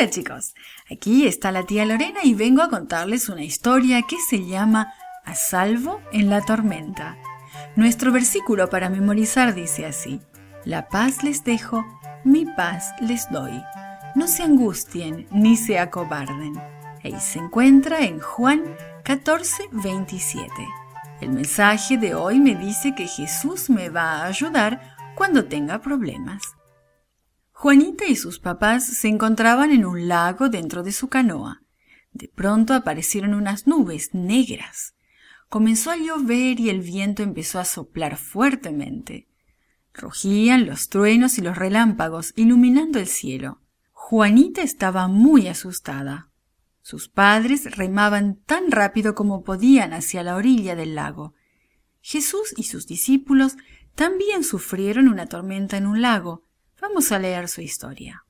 Hola chicos, aquí está la tía Lorena y vengo a contarles una historia que se llama A salvo en la tormenta. Nuestro versículo para memorizar dice así, La paz les dejo, mi paz les doy. No se angustien ni se acobarden. Y se encuentra en Juan 14, 27. El mensaje de hoy me dice que Jesús me va a ayudar cuando tenga problemas. Juanita y sus papás se encontraban en un lago dentro de su canoa. De pronto aparecieron unas nubes negras. Comenzó a llover y el viento empezó a soplar fuertemente. Rugían los truenos y los relámpagos, iluminando el cielo. Juanita estaba muy asustada. Sus padres remaban tan rápido como podían hacia la orilla del lago. Jesús y sus discípulos también sufrieron una tormenta en un lago, Vamos a leer su historia.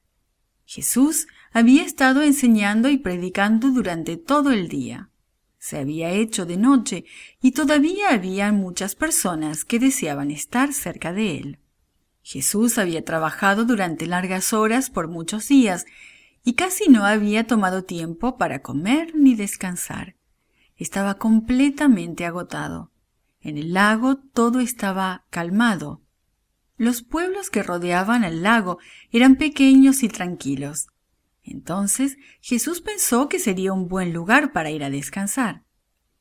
Jesús había estado enseñando y predicando durante todo el día. Se había hecho de noche y todavía había muchas personas que deseaban estar cerca de él. Jesús había trabajado durante largas horas por muchos días y casi no había tomado tiempo para comer ni descansar. Estaba completamente agotado. En el lago todo estaba calmado los pueblos que rodeaban al lago eran pequeños y tranquilos. Entonces Jesús pensó que sería un buen lugar para ir a descansar.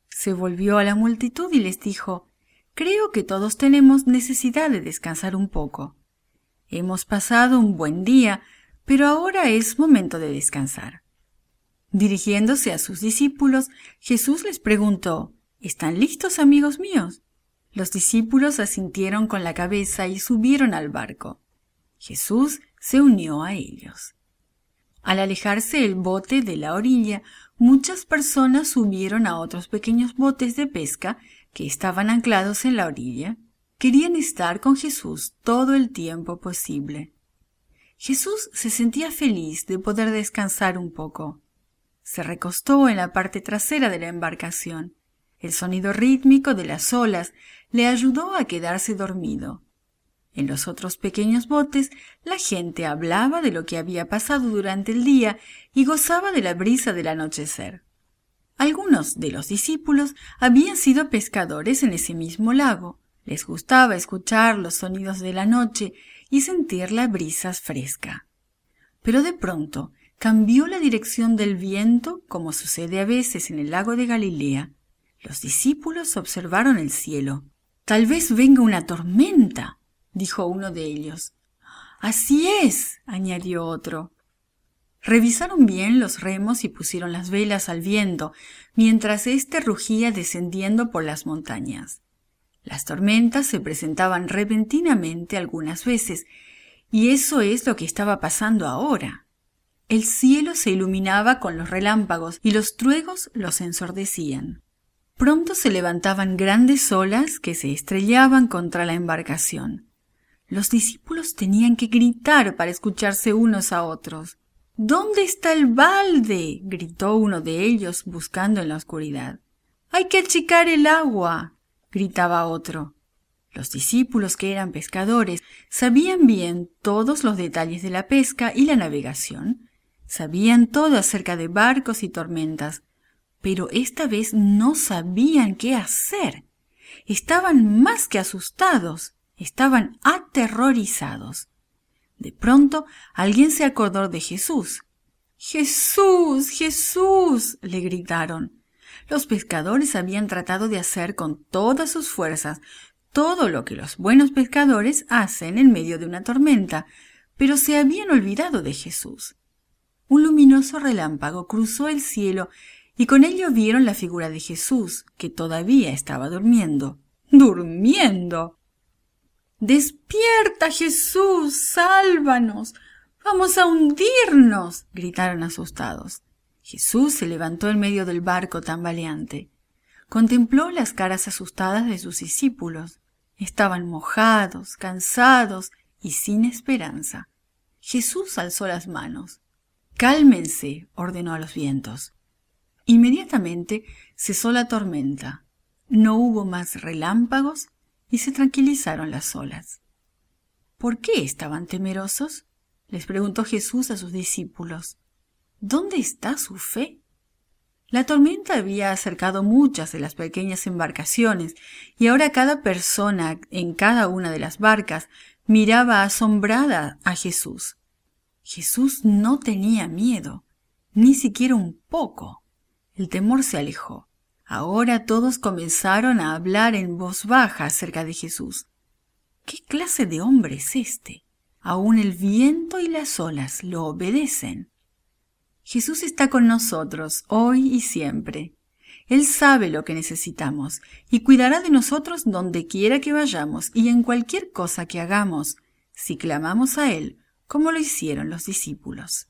Se volvió a la multitud y les dijo, Creo que todos tenemos necesidad de descansar un poco. Hemos pasado un buen día, pero ahora es momento de descansar. Dirigiéndose a sus discípulos, Jesús les preguntó, ¿Están listos, amigos míos? Los discípulos asintieron con la cabeza y subieron al barco. Jesús se unió a ellos. Al alejarse el bote de la orilla, muchas personas subieron a otros pequeños botes de pesca que estaban anclados en la orilla. Querían estar con Jesús todo el tiempo posible. Jesús se sentía feliz de poder descansar un poco. Se recostó en la parte trasera de la embarcación. El sonido rítmico de las olas le ayudó a quedarse dormido. En los otros pequeños botes la gente hablaba de lo que había pasado durante el día y gozaba de la brisa del anochecer. Algunos de los discípulos habían sido pescadores en ese mismo lago. Les gustaba escuchar los sonidos de la noche y sentir la brisa fresca. Pero de pronto cambió la dirección del viento, como sucede a veces en el lago de Galilea, los discípulos observaron el cielo. Tal vez venga una tormenta, dijo uno de ellos. Así es, añadió otro. Revisaron bien los remos y pusieron las velas al viento, mientras éste rugía descendiendo por las montañas. Las tormentas se presentaban repentinamente algunas veces, y eso es lo que estaba pasando ahora. El cielo se iluminaba con los relámpagos y los truegos los ensordecían. Pronto se levantaban grandes olas que se estrellaban contra la embarcación. Los discípulos tenían que gritar para escucharse unos a otros. ¿Dónde está el balde? gritó uno de ellos buscando en la oscuridad. Hay que achicar el agua. gritaba otro. Los discípulos, que eran pescadores, sabían bien todos los detalles de la pesca y la navegación. Sabían todo acerca de barcos y tormentas, pero esta vez no sabían qué hacer. Estaban más que asustados, estaban aterrorizados. De pronto alguien se acordó de Jesús. Jesús, Jesús, le gritaron. Los pescadores habían tratado de hacer con todas sus fuerzas todo lo que los buenos pescadores hacen en medio de una tormenta, pero se habían olvidado de Jesús. Un luminoso relámpago cruzó el cielo y con ello vieron la figura de Jesús, que todavía estaba durmiendo. ¡Durmiendo! Despierta, Jesús, sálvanos. Vamos a hundirnos. gritaron asustados. Jesús se levantó en medio del barco tambaleante. Contempló las caras asustadas de sus discípulos. Estaban mojados, cansados y sin esperanza. Jesús alzó las manos. Cálmense, ordenó a los vientos. Inmediatamente cesó la tormenta, no hubo más relámpagos y se tranquilizaron las olas. ¿Por qué estaban temerosos? les preguntó Jesús a sus discípulos. ¿Dónde está su fe? La tormenta había acercado muchas de las pequeñas embarcaciones y ahora cada persona en cada una de las barcas miraba asombrada a Jesús. Jesús no tenía miedo, ni siquiera un poco. El temor se alejó. Ahora todos comenzaron a hablar en voz baja acerca de Jesús. ¿Qué clase de hombre es este? Aún el viento y las olas lo obedecen. Jesús está con nosotros hoy y siempre. Él sabe lo que necesitamos y cuidará de nosotros donde quiera que vayamos y en cualquier cosa que hagamos, si clamamos a Él, como lo hicieron los discípulos.